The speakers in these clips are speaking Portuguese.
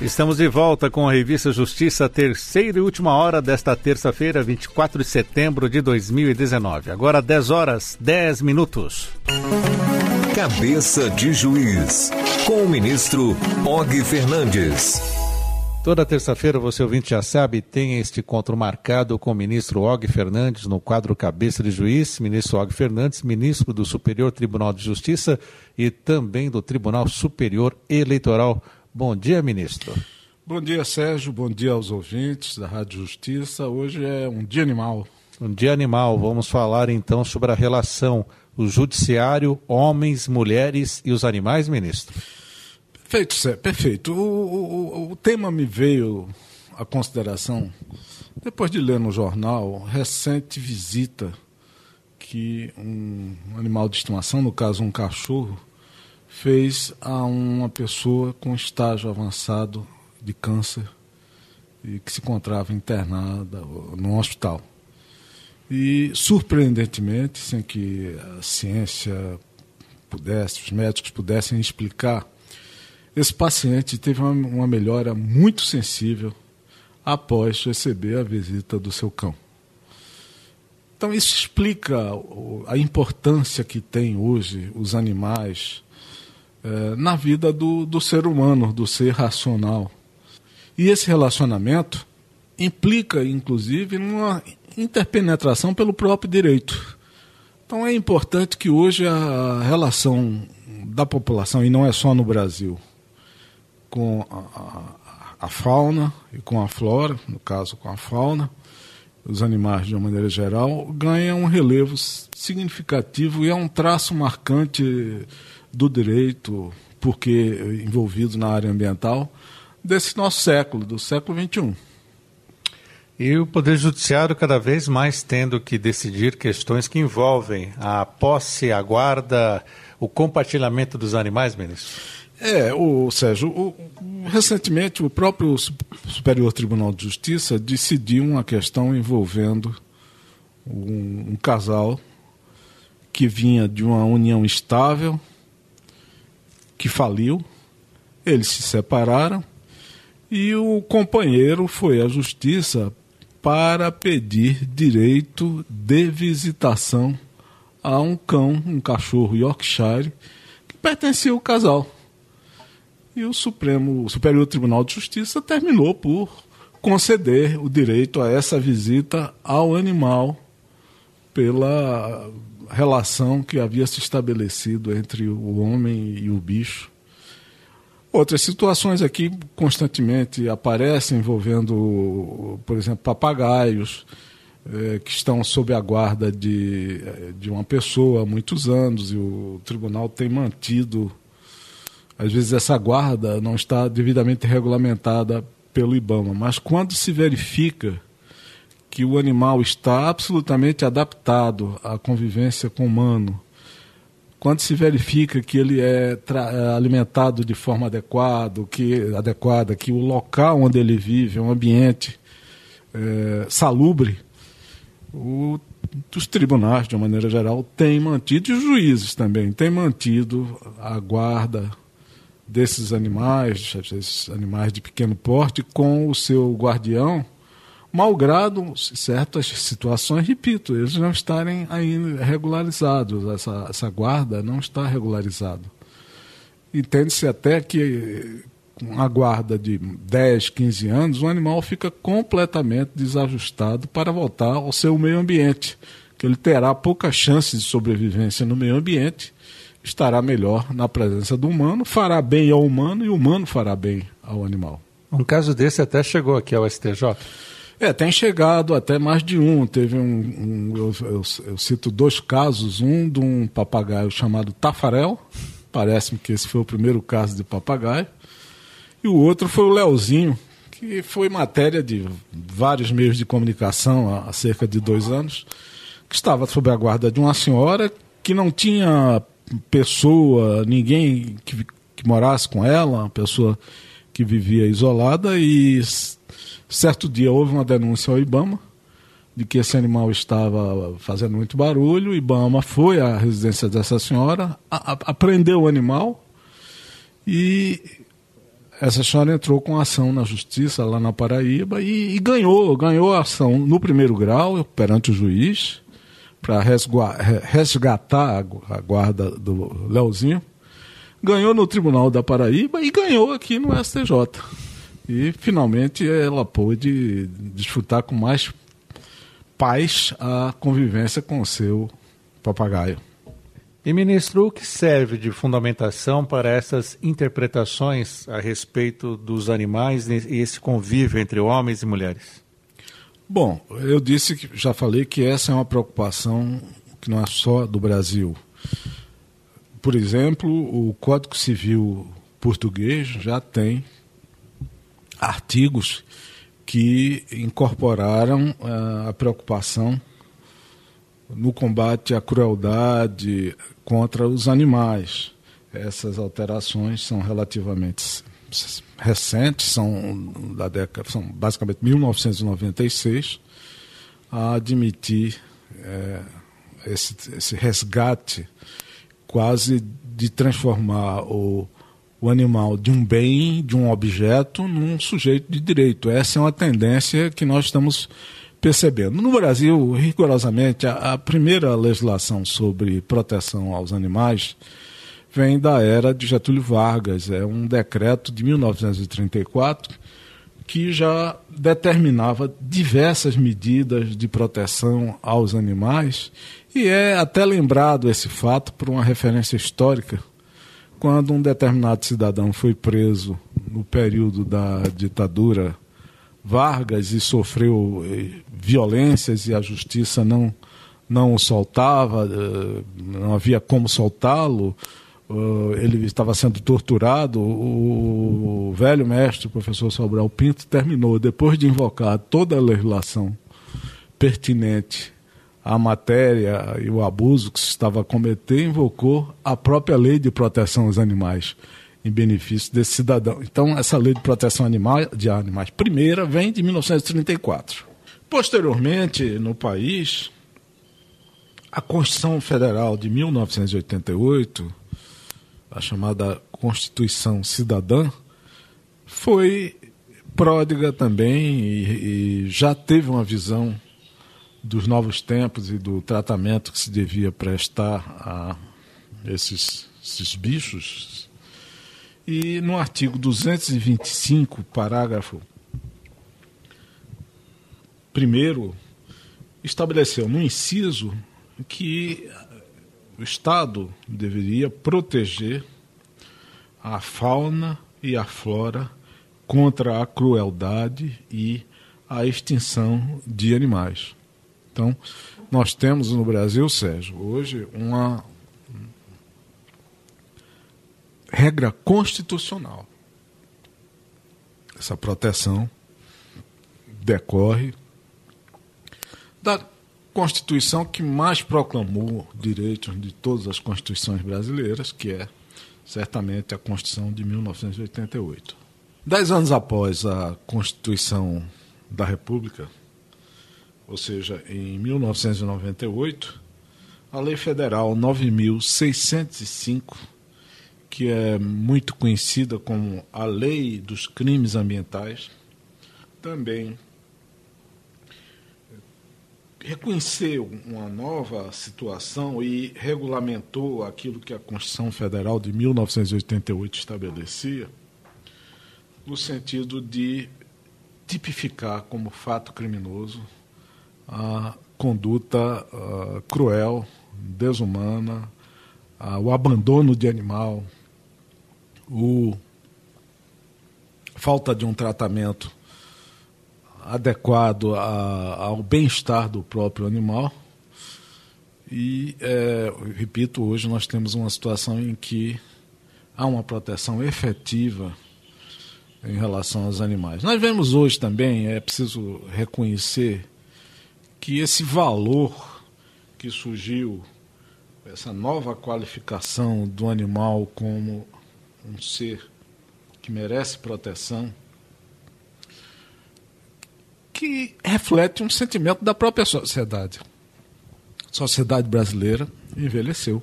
Estamos de volta com a revista Justiça, terceira e última hora desta terça-feira, 24 de setembro de 2019. Agora 10 horas, 10 minutos. Cabeça de Juiz, com o ministro Og Fernandes. Toda terça-feira, você ouvinte já sabe, tem este encontro marcado com o ministro Og Fernandes no quadro Cabeça de Juiz. Ministro Og Fernandes, ministro do Superior Tribunal de Justiça e também do Tribunal Superior Eleitoral. Bom dia, ministro. Bom dia, Sérgio. Bom dia aos ouvintes da Rádio Justiça. Hoje é um dia animal. Um dia animal. Vamos falar então sobre a relação o judiciário, homens, mulheres e os animais, ministro. Perfeito, Sérgio. Perfeito. O, o, o tema me veio à consideração depois de ler no jornal recente visita que um animal de estimação, no caso um cachorro, fez a uma pessoa com estágio avançado de câncer e que se encontrava internada no hospital. E, surpreendentemente, sem que a ciência pudesse, os médicos pudessem explicar, esse paciente teve uma, uma melhora muito sensível após receber a visita do seu cão. Então, isso explica a importância que tem hoje os animais é, na vida do, do ser humano, do ser racional. E esse relacionamento implica, inclusive, numa interpenetração pelo próprio direito. Então é importante que hoje a relação da população, e não é só no Brasil, com a, a, fauna e com a flora, no caso com a fauna, os animais de uma maneira geral, ganha um relevo significativo e é um traço marcante do direito, porque envolvido na área ambiental, desse nosso século, do século XXI. E o Poder Judiciário cada vez mais tendo que decidir questões que envolvem a posse, a guarda, o compartilhamento dos animais, ministro? É, o Sérgio, o, recentemente o próprio Superior Tribunal de Justiça decidiu uma questão envolvendo um, um casal que vinha de uma união estável, que faliu, eles se separaram e o companheiro foi à justiça para pedir direito de visitação a um cão, um cachorro Yorkshire, que pertencia ao casal. E o Supremo, o Superior Tribunal de Justiça terminou por conceder o direito a essa visita ao animal pela relação que havia se estabelecido entre o homem e o bicho Outras situações aqui constantemente aparecem envolvendo, por exemplo, papagaios eh, que estão sob a guarda de, eh, de uma pessoa há muitos anos e o tribunal tem mantido. Às vezes essa guarda não está devidamente regulamentada pelo IBAMA, mas quando se verifica que o animal está absolutamente adaptado à convivência com o humano, quando se verifica que ele é, é alimentado de forma adequada, que, adequada, que o local onde ele vive é um ambiente é, salubre, o, os tribunais, de uma maneira geral, têm mantido, e os juízes também, têm mantido a guarda desses animais, esses animais de pequeno porte, com o seu guardião malgrado certas situações, repito, eles não estarem ainda regularizados, essa, essa guarda não está regularizada. Entende-se até que com a guarda de 10, 15 anos, o animal fica completamente desajustado para voltar ao seu meio ambiente, que ele terá poucas chances de sobrevivência no meio ambiente, estará melhor na presença do humano, fará bem ao humano e o humano fará bem ao animal. Um caso desse até chegou aqui ao STJ. É, tem chegado até mais de um. Teve um. um eu, eu, eu, cito dois casos: um de um papagaio chamado Tafarel, parece-me que esse foi o primeiro caso de papagaio, e o outro foi o Leozinho, que foi matéria de vários meios de comunicação há, há cerca de dois anos, que estava sob a guarda de uma senhora que não tinha pessoa, ninguém que, que morasse com ela, uma pessoa que vivia isolada e Certo dia houve uma denúncia ao IBAMA de que esse animal estava fazendo muito barulho. O IBAMA foi à residência dessa senhora, apreendeu o animal e essa senhora entrou com ação na justiça lá na Paraíba e, e ganhou, ganhou a ação no primeiro grau perante o juiz para resgatar a guarda do Leozinho. Ganhou no Tribunal da Paraíba e ganhou aqui no STJ. E finalmente ela pôde desfrutar com mais paz a convivência com o seu papagaio. E, ministro, o que serve de fundamentação para essas interpretações a respeito dos animais e esse convívio entre homens e mulheres? Bom, eu disse que já falei que essa é uma preocupação que não é só do Brasil. Por exemplo, o Código Civil português já tem artigos que incorporaram uh, a preocupação no combate à crueldade contra os animais. Essas alterações são relativamente recentes, são da década, são basicamente 1996, a admitir é, esse, esse resgate quase de transformar o, o animal de um bem, de um objeto, num sujeito de direito. Essa é uma tendência que nós estamos percebendo. No Brasil, rigorosamente, a, a primeira legislação sobre proteção aos animais vem da era de Getúlio Vargas. É um decreto de 1934 que já determinava diversas medidas de proteção aos animais e é até lembrado esse fato por uma referência histórica quando um determinado cidadão foi preso no período da ditadura Vargas e sofreu eh, violências e a justiça não não o soltava, eh, não havia como soltá-lo, eh, ele estava sendo torturado. O velho mestre, o professor Sobral Pinto, terminou, depois de invocar toda a legislação pertinente à matéria e o abuso que se estava a cometer, invocou a própria lei de proteção aos animais em benefício desse cidadão. Então, essa lei de proteção animal, de animais, primeira, vem de 1934. Posteriormente, no país, a Constituição Federal de 1988, a chamada Constituição Cidadã, foi pródiga também e, e já teve uma visão dos novos tempos e do tratamento que se devia prestar a esses, esses bichos. E no artigo 225, parágrafo primeiro, estabeleceu no inciso que o Estado deveria proteger a fauna e a flora contra a crueldade e a extinção de animais. Então, nós temos no Brasil, Sérgio, hoje uma regra constitucional. Essa proteção decorre da Constituição que mais proclamou direitos de todas as constituições brasileiras, que é certamente a Constituição de 1988. Dez anos após a Constituição da República, ou seja, em 1998, a Lei Federal 9.605, que é muito conhecida como a Lei dos Crimes Ambientais, também reconheceu uma nova situação e regulamentou aquilo que a Constituição Federal de 1988 estabelecia, no sentido de tipificar como fato criminoso a conduta uh, cruel, desumana, uh, o abandono de animal, o falta de um tratamento adequado a, ao bem-estar do próprio animal. E, é, repito, hoje nós temos uma situação em que há uma proteção efetiva em relação aos animais. Nós vemos hoje também, é preciso reconhecer, que esse valor que surgiu, essa nova qualificação do animal como um ser que merece proteção, que reflete um sentimento da própria sociedade. A sociedade brasileira envelheceu.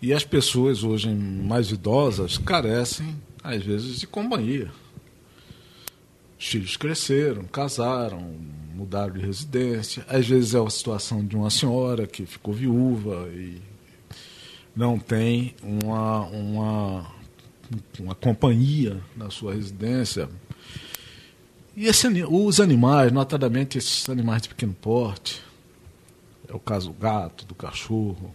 E as pessoas hoje mais idosas carecem, às vezes, de companhia. Os filhos cresceram, casaram, mudaram de residência. Às vezes é a situação de uma senhora que ficou viúva e não tem uma, uma, uma companhia na sua residência. E esse, os animais, notadamente esses animais de pequeno porte, é o caso do gato, do cachorro,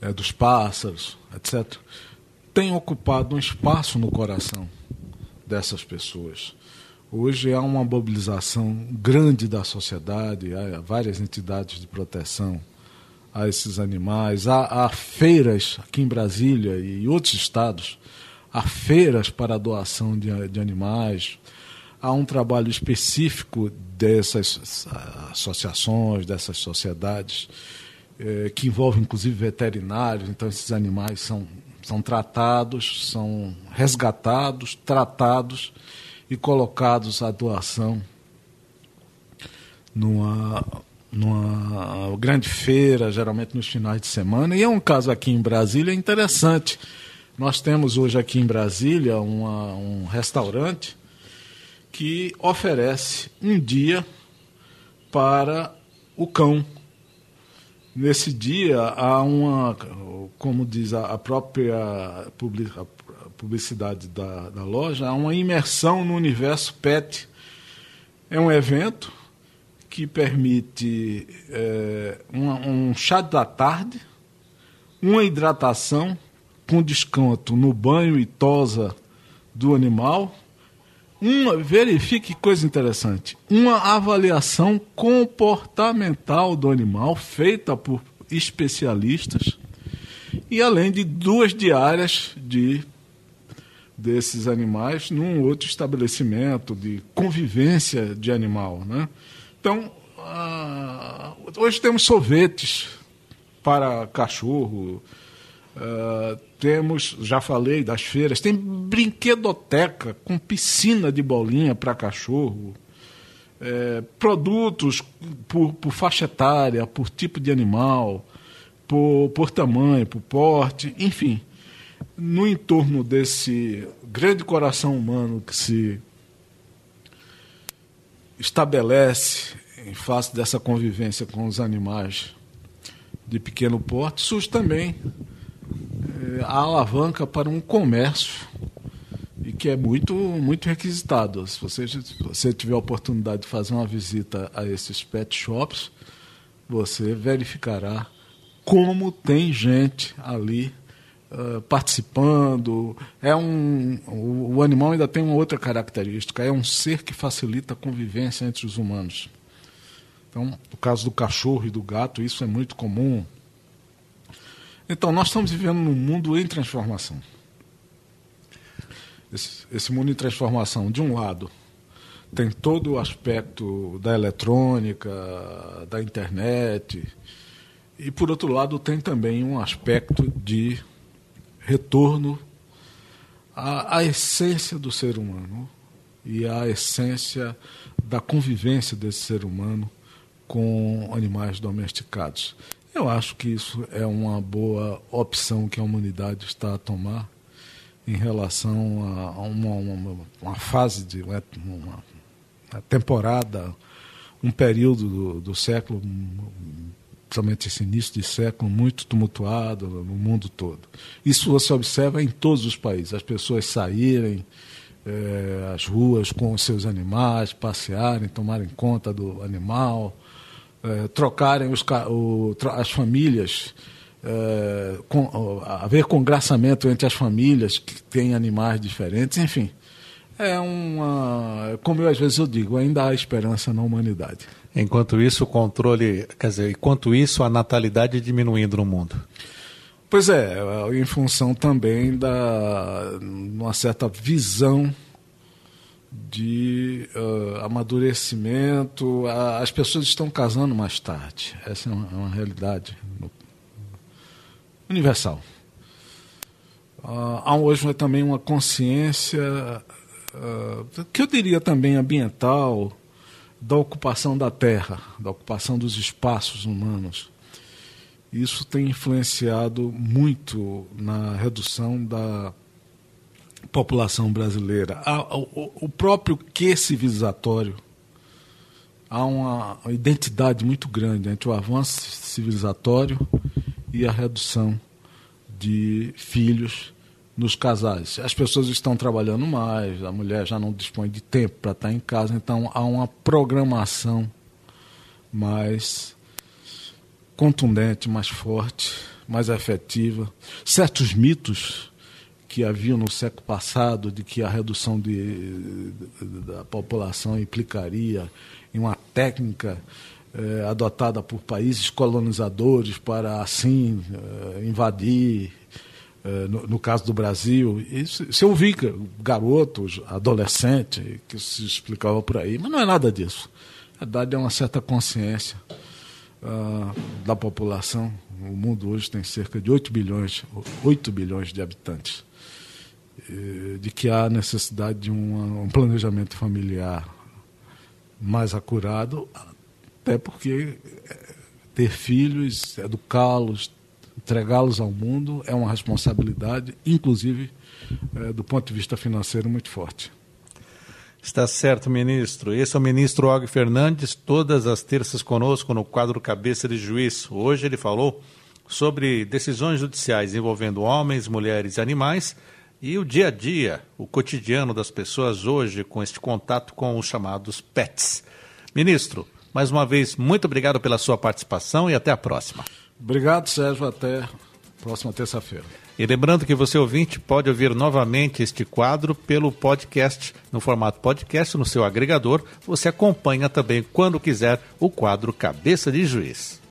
é, dos pássaros, etc., tem ocupado um espaço no coração dessas pessoas. Hoje há uma mobilização grande da sociedade, há várias entidades de proteção a esses animais, há, há feiras aqui em Brasília e em outros estados, há feiras para a doação de, de animais, há um trabalho específico dessas associações, dessas sociedades é, que envolve inclusive veterinários, então esses animais são, são tratados, são resgatados, tratados e colocados à doação numa, numa grande feira, geralmente nos finais de semana. E é um caso aqui em Brasília interessante. Nós temos hoje aqui em Brasília uma, um restaurante que oferece um dia para o cão Nesse dia há uma, como diz a, própria publicidade da, da loja, há uma imersão no universo PET. É um evento que permite é, um, um chá da tarde, uma hidratação com desconto no banho e tosa do animal. Uma, verifique coisa interessante, uma avaliação comportamental do animal feita por especialistas e além de duas diárias de desses animais num outro estabelecimento de convivência de animal, né? Então, uh, hoje temos sorvetes para cachorro, uh, temos, já falei das feiras, tem brinquedoteca com piscina de bolinha para cachorro, é, produtos por, por faixa etária, por tipo de animal, por, por tamanho, por porte, enfim. No entorno desse grande coração humano que se estabelece em face dessa convivência com os animais de pequeno porte, surge também a alavanca para um comércio e que é muito muito requisitado. Se você, se você tiver a oportunidade de fazer uma visita a esses pet shops, você verificará como tem gente ali uh, participando. É um, o, o animal ainda tem uma outra característica, é um ser que facilita a convivência entre os humanos. Então, no caso do cachorro e do gato, isso é muito comum. Então, nós estamos vivendo num mundo em transformação. Esse, esse, mundo em transformação, de um lado, tem todo o aspecto da eletrônica, da internet, e, por outro lado, tem também um aspecto de retorno à, à essência do ser humano e à essência da convivência desse ser humano com animais domesticados. Eu acho que isso é uma boa opção que a humanidade está a tomar em relação a uma, uma, uma fase de uma, uma, temporada, um período do, do século, principalmente esse início de século, muito tumultuado no mundo todo. Isso você observa em todos os países, as pessoas saírem é, às ruas com os seus animais, passearem, tomarem conta do animal, é, trocarem os, o, as famílias, é, com, haver congraçamento entre as famílias que têm animais diferentes, enfim. É uma. Como eu às vezes eu digo, ainda há esperança na humanidade. Enquanto isso, o controle. Quer dizer, enquanto isso, a natalidade diminuindo no mundo. Pois é, em função também da uma certa visão de uh, amadurecimento. as pessoas estão casando mais tarde. Essa é uma, é uma realidade universal. Uh, há hoje também uma consciência, uh, que eu diria também ambiental, da ocupação da terra, da ocupação dos espaços humanos. Isso tem influenciado muito na redução da população brasileira. O próprio que civilizatório há uma identidade muito grande entre o avanço civilizatório e a redução de filhos nos casais. As pessoas estão trabalhando mais, a mulher já não dispõe de tempo para estar em casa, então há uma programação mais contundente, mais forte, mais efetiva. Certos mitos que haviam no século passado de que a redução de, da população implicaria em uma técnica eh, adotada por países colonizadores para assim eh, invadir eh, no, no, caso do Brasil, isso, se eu vi garotos, adolescentes, que se explicava por aí, mas não é nada disso. A verdade é uma certa consciência uh, da população. O mundo hoje tem cerca de 8 bilhões, 8 bilhões de habitantes. De que há necessidade de um, planejamento familiar mais acurado, até porque eh, ter filhos, educá-los, entregá-los ao mundo é uma responsabilidade, inclusive é, do ponto de vista financeiro, muito forte. Está certo, ministro. Esse é o ministro Og Fernandes, todas as terças conosco no quadro Cabeça de Juiz. Hoje ele falou sobre decisões judiciais envolvendo homens, mulheres e animais e o dia a dia, o cotidiano das pessoas hoje com este contato com os chamados PETs. Ministro, mais uma vez, muito obrigado pela sua participação e até a próxima. Obrigado, Sérgio. Até próxima terça-feira. E lembrando que você ouvinte pode ouvir novamente este quadro pelo podcast, no formato podcast, no seu agregador. Você acompanha também, quando quiser, o quadro Cabeça de Juiz.